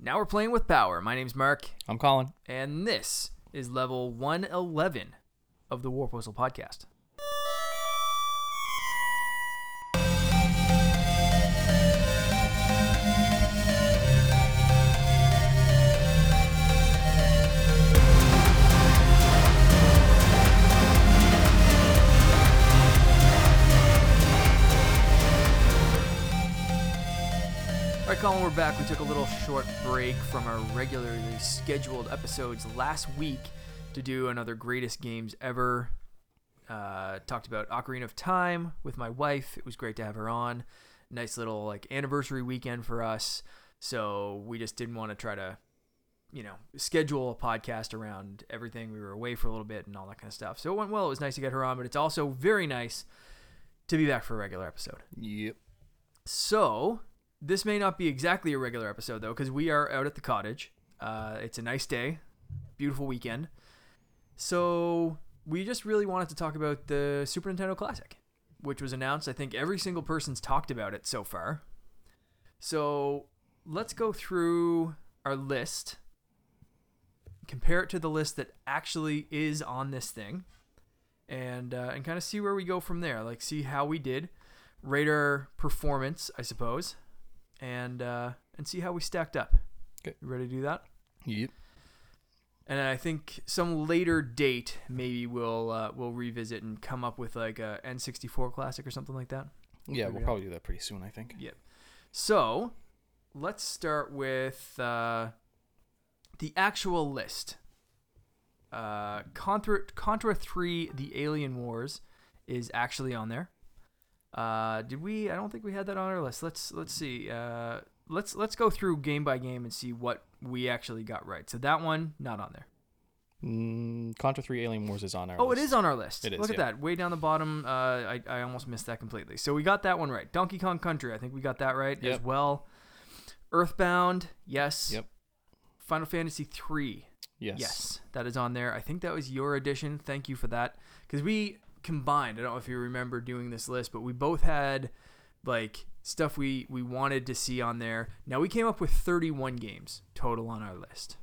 Now we're playing with power. My name's Mark, I'm Colin. and this is level 111 of the Warp Whistle podcast. Back. We took a little short break from our regularly scheduled episodes last week to do another greatest games ever. Uh, talked about Ocarina of Time with my wife. It was great to have her on. Nice little like anniversary weekend for us. So we just didn't want to try to, you know, schedule a podcast around everything. We were away for a little bit and all that kind of stuff. So it went well. It was nice to get her on, but it's also very nice to be back for a regular episode. Yep. So, this may not be exactly a regular episode though, because we are out at the cottage. Uh, it's a nice day, beautiful weekend. So, we just really wanted to talk about the Super Nintendo Classic, which was announced. I think every single person's talked about it so far. So, let's go through our list, compare it to the list that actually is on this thing, and uh, and kind of see where we go from there. Like, see how we did our performance, I suppose, and uh, and see how we stacked up. Okay. You ready to do that? Yep. And I think some later date maybe we'll uh, we'll revisit and come up with like a N64 classic or something like that. Yeah, we'll probably do that pretty soon, I think. Yep. So let's start with uh, the actual list. Uh, Contra Contra Three: The Alien Wars is actually on there. Uh, did we? I don't think we had that on our list. Let's let's see. Uh, let's let's go through game by game and see what we actually got right. So that one not on there. Mm, Contra 3 Alien Wars is on our Oh, list. it is on our list. It is, Look at yeah. that, way down the bottom. Uh, I I almost missed that completely. So we got that one right. Donkey Kong Country, I think we got that right as well. Earthbound, yes. Yep. Final Fantasy three, Yes. yes, that is on there. I think that was your addition. Thank you for that, because we combined. I don't know if you remember doing this list, but we both had like stuff we we wanted to see on there. Now we came up with 31 games total on our list,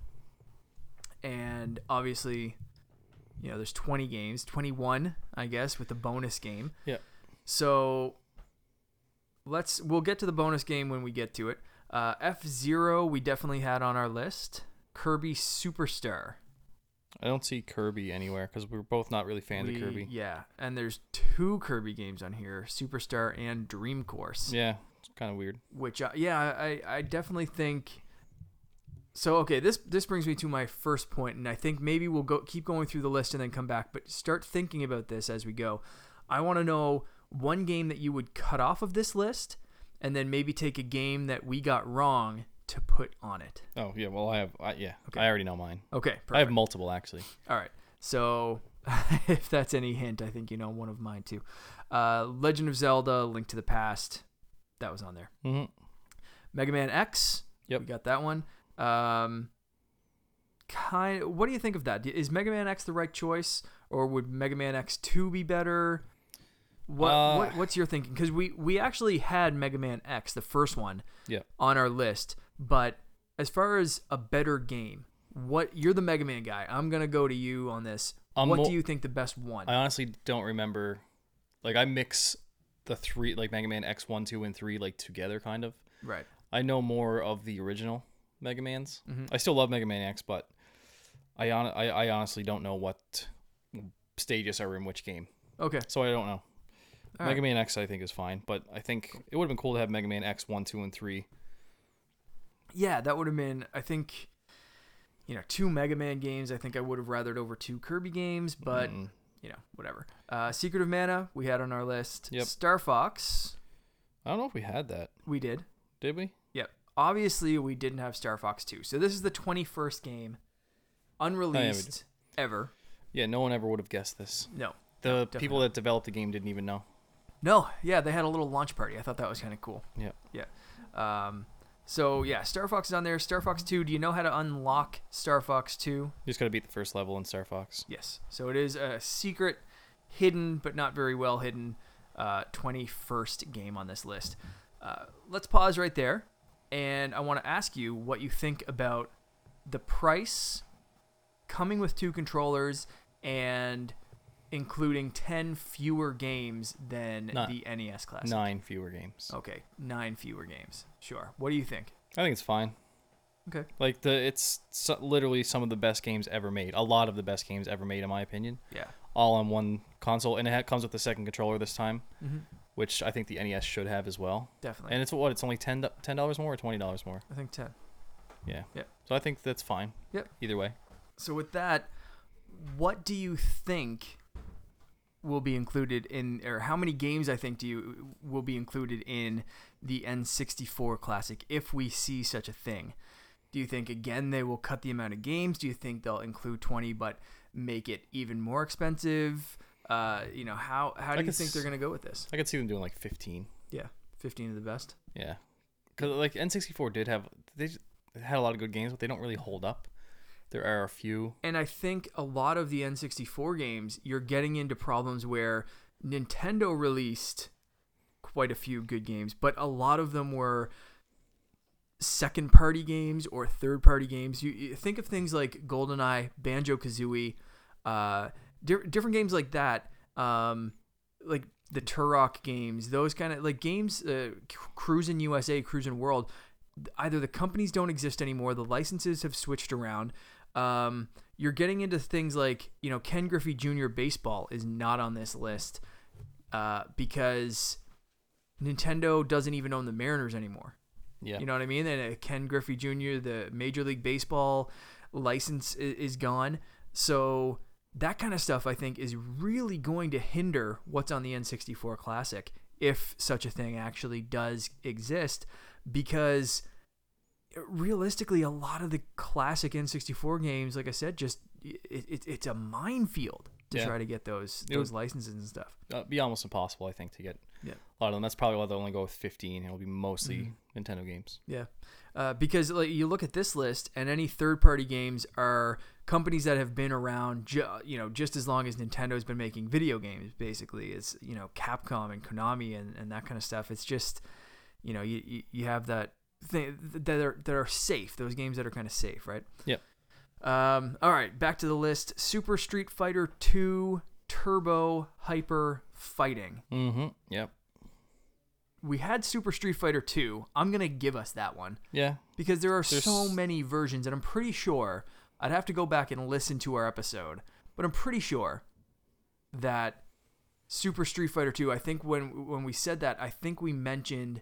and obviously, you know, there's 20 games, 21, I guess, with the bonus game. Yeah. So let's we'll get to the bonus game when we get to it. Uh, F Zero we definitely had on our list. Kirby Superstar. I don't see Kirby anywhere because we're both not really fans We- of Kirby. Yeah, and there's two Kirby games on here, Superstar and Dream Course. Yeah, it's kind of weird. Which, uh, yeah, I, I definitely think. So okay, this this brings me to my first point, and I think maybe we'll go keep going through the list and then come back, but start thinking about this as we go. I want to know one game that you would cut off of this list, and then maybe take a game that we got wrong to put on it. Oh, yeah. Well, I have. I, yeah. Okay. I already know mine. Okay, I have multiple, actually. All right. So, if that's any hint, I think you know one of mine too. Uh, Legend of Zelda: Link to the Past, that was on there. Mm-hmm. Mega Man X, Yep. we got that one. Um, kind. What do you think of that? Is Mega Man X the right choice, or would Mega Man X Two be better? What, Uh, what What's your thinking? Because we we actually had Mega Man X, the first one, Yeah. on our list. But as far as a better game, what you're the Mega Man guy. I'm gonna go to you on this. I'm what do you think the best one? I honestly don't remember. Like, I mix the three, like Mega Man X1, 2, and 3, like together, kind of. right. I know more of the original Mega Mans. Mhm. I still love Mega Man X, but I, hon- I I honestly don't know what stages are in which game, Okay. so I don't know. All Mega right. Man X I think is fine, but I think it would have been cool to have Mega Man X one, two, and three. Yeah, that would have been. I think. You know, two Mega Man games. I think I would have rathered over two Kirby games, but Mm. you know, whatever. Uh, Secret of Mana, we had on our list. Yep. Star Fox, I don't know if we had that. we did. Did we? Yep. Obviously, we didn't have Star Fox 2. So this is the 21st game, unreleased ever. Yeah, no one ever would have guessed this. No. The definitely people that developed the game didn't even know. No, yeah, they had a little launch party. I thought that was kind of cool. Yeah. Yeah. Um, so yeah, Star Fox is on there. Star Fox 2. Do you know how to unlock Star Fox 2? You just gotta beat the first level in Star Fox. Yes. So it is a secret, hidden but not very well hidden, uh, 21st game on this list. Uh, let's pause right there and I want to ask you what you think about the price coming with two controllers and including 10 fewer games than Nine. the NES Classic. Nine fewer games. Okay, nine fewer games. Sure. What do you think? I think it's fine. Okay. Like the it's so, literally some of the best games ever made. A lot of the best games ever made, in my opinion. Yeah. All on one console, and it comes with the second controller this time, Mm-hmm. which I think the NES should have as well. Definitely. And it's what? It's only ten dollars more or twenty dollars more. I think 10. Yeah. Yep. So I think that's fine. Yep. Either way. So with that, what do you think will be included in, or how many games I think do you will be included in the N64 Classic if we see such a thing? Do you think again they will cut the amount of games? Do you think they'll include 20 but make it even more expensive? Uh, you know how how do you think they're gonna go with this? I could see them doing like fifteen. Yeah, 15 of the best. Yeah. Because like N64 did have they had a lot of good games, but they don't really hold up. There are a few. And I think a lot of the N64 games, you're getting into problems where Nintendo released quite a few good games, but a lot of them were second party games or third party games. You, you think of things like GoldenEye, Banjo Kazooie, uh, di- different games like that, um, like the Turok games, those kind of like games, uh, Cruisin' USA, Cruisin' World. Either the companies don't exist anymore, the licenses have switched around. Um, you're getting into things like you know Ken Griffey Jr. baseball is not on this list uh, because Nintendo doesn't even own the Mariners anymore. Yeah. You know what I mean? And uh, Ken Griffey Jr., the Major League Baseball license is, is gone. So that kind of stuff, I think, is really going to hinder what's on the N64 Classic if such a thing actually does exist, because realistically, a lot of the classic N64 games, like I said, just it, it, it's a minefield to Yeah. try to get those It would- those licenses and stuff. uh, be almost impossible, I think, to get Yeah. a lot of them. That's probably why they'll only go with 15. It'll be mostly Mm-hmm. Nintendo games. Yeah, uh, because like you look at this list, and any third-party games are companies that have been around, ju- you know, just as long as Nintendo's been making video games. Basically, it's you know Capcom and Konami and, and that kind of stuff. It's just, you know, you, you have that thing that are that are safe. Those games that are kind of safe, right? Yep. Um, all right, back to the list. Super Street Fighter 2 Turbo Hyper Fighting. Mm-hmm. Yep. We had Super Street Fighter 2. I'm going to give us that one Yeah. because there are There's- so many versions and I'm pretty sure I'd have to go back and listen to our episode, but I'm pretty sure that Super Street Fighter 2, I think when when we said that, I think we mentioned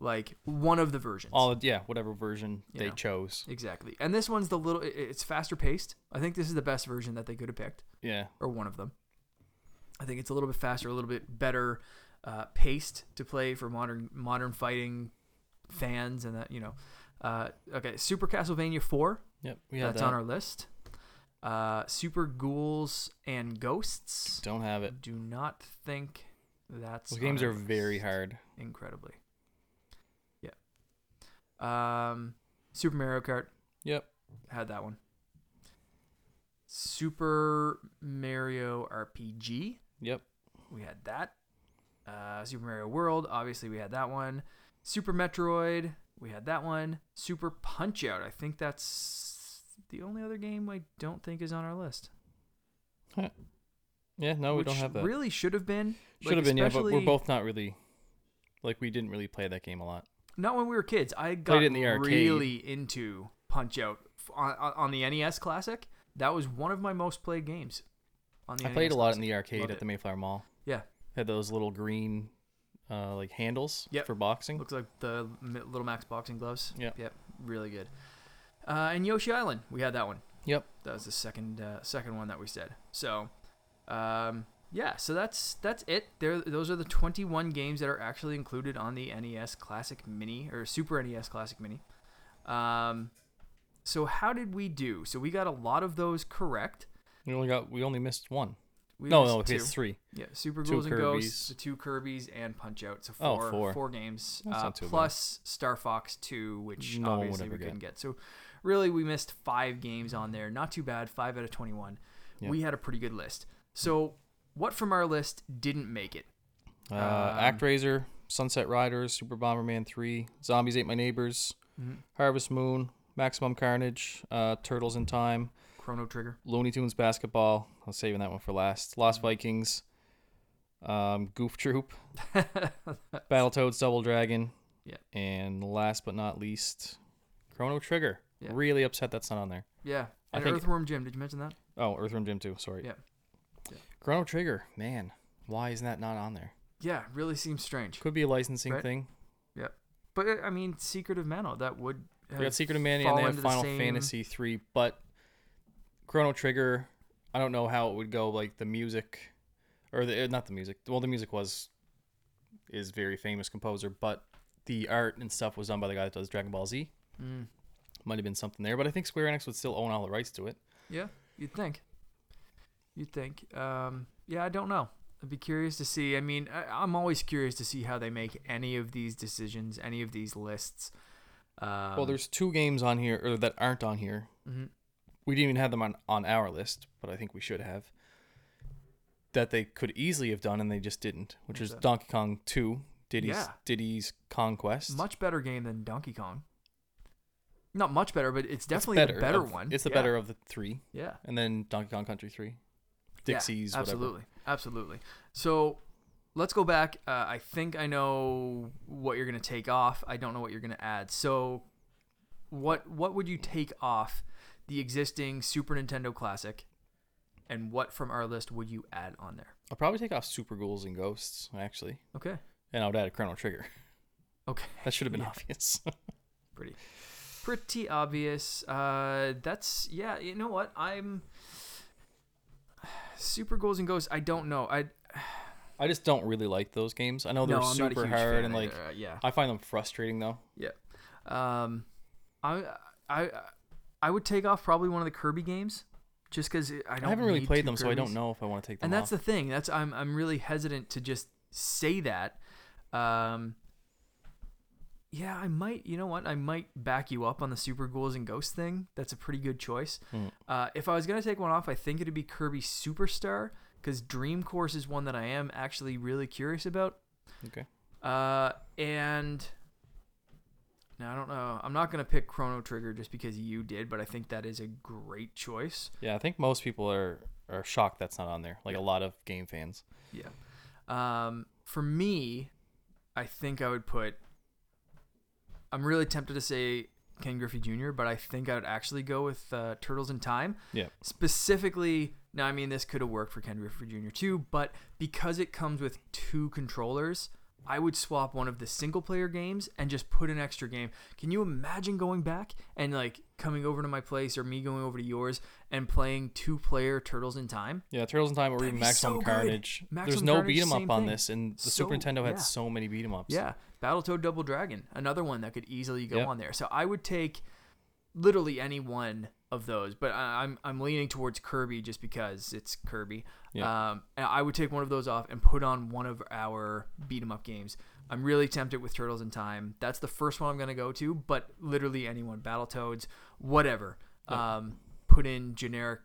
like one of the versions. All yeah, whatever version You they know. chose. exactly. And this one's the little it's faster paced. I think this is the best version that they could have picked Yeah. or one of them. I think it's a little bit faster, a little bit better uh, paced to play for modern modern fighting fans, and that you know. Uh, okay, Super Castlevania Four. Yep. We that's that. on our list. Uh, Super Ghouls and Ghosts. Don't have it. Do not think that's. Those games are very hard. Incredibly. Um, Super Mario Kart Yep. had that one. Super Mario RPG. Yep. We had that. Uh, Super Mario World, obviously we had that one. Super Metroid, we had that one. Super Punch Out, I think that's the only other game I don't think is on our list. Yeah. No, we don't have that. Really should have been. Should like, have been. Yeah, but we're both not really. Like we didn't really play that game a lot. Not when we were kids. I got in the arcade. really into Punch Out on, on the NES Classic. That was one of my most played games. On the I played NES a lot in the arcade Loved at it. the Mayflower Mall. Yeah, Had those little green, uh, like handles Yep. for boxing. looks like the Mi- Little Mac's boxing gloves. Yep. Yep. Really good. Uh, and Yoshi Island, we had that one. Yep. That was the second uh, second one that we said. So, um, yeah. So that's that's it. There, those are the 21 games that are actually included on the NES Classic Mini or Super NES Classic Mini. Um, so how did we do? So we got a lot of those correct. We only got. We only missed one. We no, no, two. it's three. Yeah, Super Two Ghouls and. Ghosts, the two Kirby's, and Punch Out. So Oh, four, four. four games. Uh, too bad. plus Star Fox 2, which No obviously we get. couldn't get. So really, we missed five games on there. Not too bad. Five out of 21. Yeah. We had a pretty good list. So what from our list didn't make it? Uh, Um, ActRaiser Sunset Riders, Super Bomberman 3, Zombies Ate My Neighbors, Mhm. Harvest Moon, Maximum Carnage, uh, Turtles in Time, Chrono Trigger. Looney Tunes Basketball. I was saving that one for last. Lost Vikings, um, Goof Troop, Battletoads Double Dragon, Yeah. and last but not least, Chrono Trigger. Yeah. Really upset that's not on there. yeah. I And think- Earthworm Jim. Did you mention that? Oh, Earthworm Jim too. Sorry. Yeah. Chrono Trigger, man, why isn't that not on there? Yeah. Really seems strange. Could be a licensing Right. thing. But uh, I mean, Secret of Mana. That would. They got Secret of Mana and they have into the Final same- Fantasy three, but Chrono Trigger, I don't know how it would go. Like the music, or the not the music. Well, the music was is very famous composer, but the art and stuff was done by the guy that does Dragon Ball Z. Mm. Might have been something there, but I think Square Enix would still own all the rights to it. Yeah, you'd think. You'd think. Um, yeah, I don't know. I'd be curious to see. I mean, I, I'm always curious to see how they make any of these decisions, any of these lists. Um, well, there's two games on here or that aren't on here. mhm. We didn't even have them on on our list, but I think we should have. That they could easily have done and they just didn't, which is? Donkey Kong Two, Diddy's Yeah. Diddy's Kong Quest. much better game than Donkey Kong. Not much better, but it's It's definitely the better of- one. It's the Yeah. better of the three, Yeah. and then Donkey Kong Country Three, Yeah, Dixie's, whatever. absolutely, absolutely. So let's go back. Uh, I think I know what you're gonna take off. I don't know what you're gonna add. So what what would you take off the existing Super Nintendo Classic, and what from our list would you add on there? I'll probably take off Super Ghouls and Ghosts actually, Okay. and I would add a Chrono Trigger. Okay. That should have been Yeah. obvious. Pretty pretty obvious. Uh, that's yeah. You know what? I'm Super Ghouls and Ghosts. I don't know. I I just don't really like those games. I know they're no, I'm not a super hard and like either. Yeah. I find them frustrating though. Yeah. Um, I I I would take off probably one of the Kirby games, just because I don't. I haven't really played them, so I don't know if I want to take them And that's off. the thing. That's I'm I'm really hesitant to just say that. Um. Yeah, I might. You know what? I might back you up on the Super Ghouls and Ghosts thing. That's a pretty good choice. Hmm. Uh, if I was gonna take one off, I think it'd be Kirby Superstar because Dream Course is one that I am actually really curious about. Okay. Uh, and now I don't know. I'm not gonna pick Chrono Trigger just because you did, but I think that is a great choice. Yeah, I think most people are are shocked that's not on there. Like a lot of game fans. Yeah. Um, for me, I think I would put. I'm really tempted to say Ken Griffey Jr., but I think I would actually go with uh, Turtles in Time. Yeah. Specifically, now I mean this could have worked for Ken Griffey Jr. too, but because it comes with two controllers, I would swap one of the single player games and just put an extra game. Can you imagine going back and like coming over to my place or me going over to yours and playing two player Turtles in Time? Yeah, Turtles in Time or That'd even Maximum so. Carnage. There's no Carnage, beat 'em up on thing. this, and the So- Super Nintendo had yeah. so many beat 'em ups. Yeah, Battletoad Double Dragon, another one that could easily go Yep. on there. So I would take literally any one of those, but I, I'm I'm leaning towards Kirby just because it's Kirby. Yeah. Um, and I would take one of those off and put on one of our beat 'em up games. I'm really tempted with Turtles in Time. That's the first one I'm gonna go to, but literally anyone, Battletoads, whatever. Yep. Um, put in generic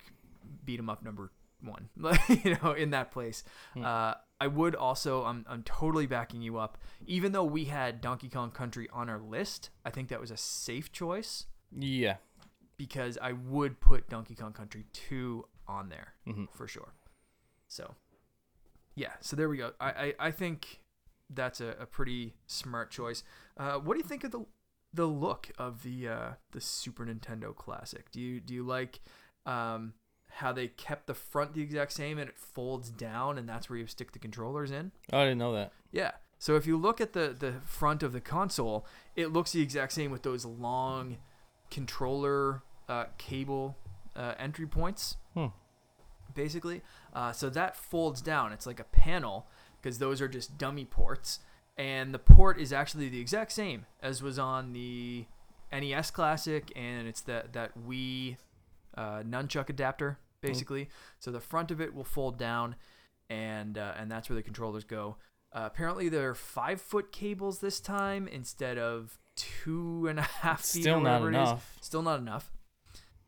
beat 'em up number one, you know, in that place. Hmm. Uh, I would also, I'm, I'm totally backing you up. Even though we had Donkey Kong Country on our list, I think that was a safe choice Yeah. because I would put Donkey Kong Country 2 on there Mhm. for sure. So, yeah, so there we go. I, I, I think that's a, a pretty smart choice. Uh, what do you think of the the look of the uh, the Super Nintendo Classic? Do you do you like um, how they kept the front the exact same and it folds down and that's where you stick the controllers in? Oh, I didn't know that. Yeah. So if you look at the the front of the console, it looks the exact same with those long controller uh, cable uh, entry points. Hmm. Basically, uh, so that folds down. It's like a panel because those are just dummy ports, and the port is actually the exact same as was on the NES Classic, and it's that that Wii uh, nunchuck adapter basically. So the front of it will fold down, and uh, and that's where the controllers go. Uh, apparently, they're five foot cables this time instead of two and a half feet. Still not whatever it is. enough. Still not enough.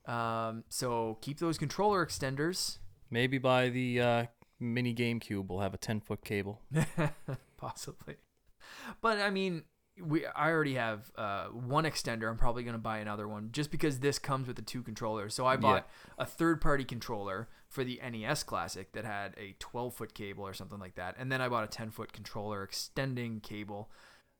Um, so keep those controller extenders. Maybe by the uh, mini GameCube, we'll have a 10 foot cable. Possibly. But I mean, we I already have uh, one extender. I'm probably gonna buy another one just because this comes with the two controllers. So I bought a third party controller for the NES Classic that had a 12 foot cable or something like that, and then I bought a 10 foot controller extending cable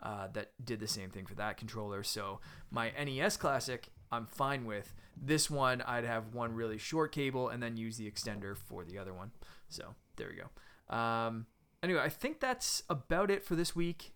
uh, that did the same thing for that controller. So my NES Classic, I'm fine with. This one, I'd have one really short cable and then use the extender for the other one. So there we go. Um, anyway, I think that's about it for this week.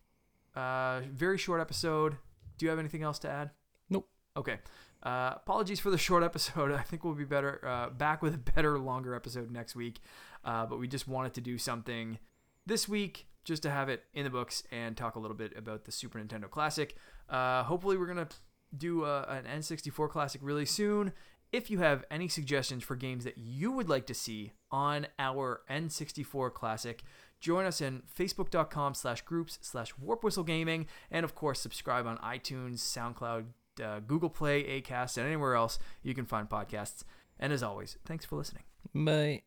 Uh, very short episode. Do you have anything else to add? Nope. Okay. Uh, apologies for the short episode. I think we'll be better uh, back with a better, longer episode next week. Uh, but we just wanted to do something this week just to have it in the books and talk a little bit about the Super Nintendo Classic. Uh, hopefully, we're gonna do a, an N64 Classic really soon. If you have any suggestions for games that you would like to see on our N64 Classic, join us in facebook.com slash groups slash warp whistle gaming and of course subscribe on itunes soundcloud uh, google play acast and anywhere else you can find podcasts. And as always thanks for listening. Bye.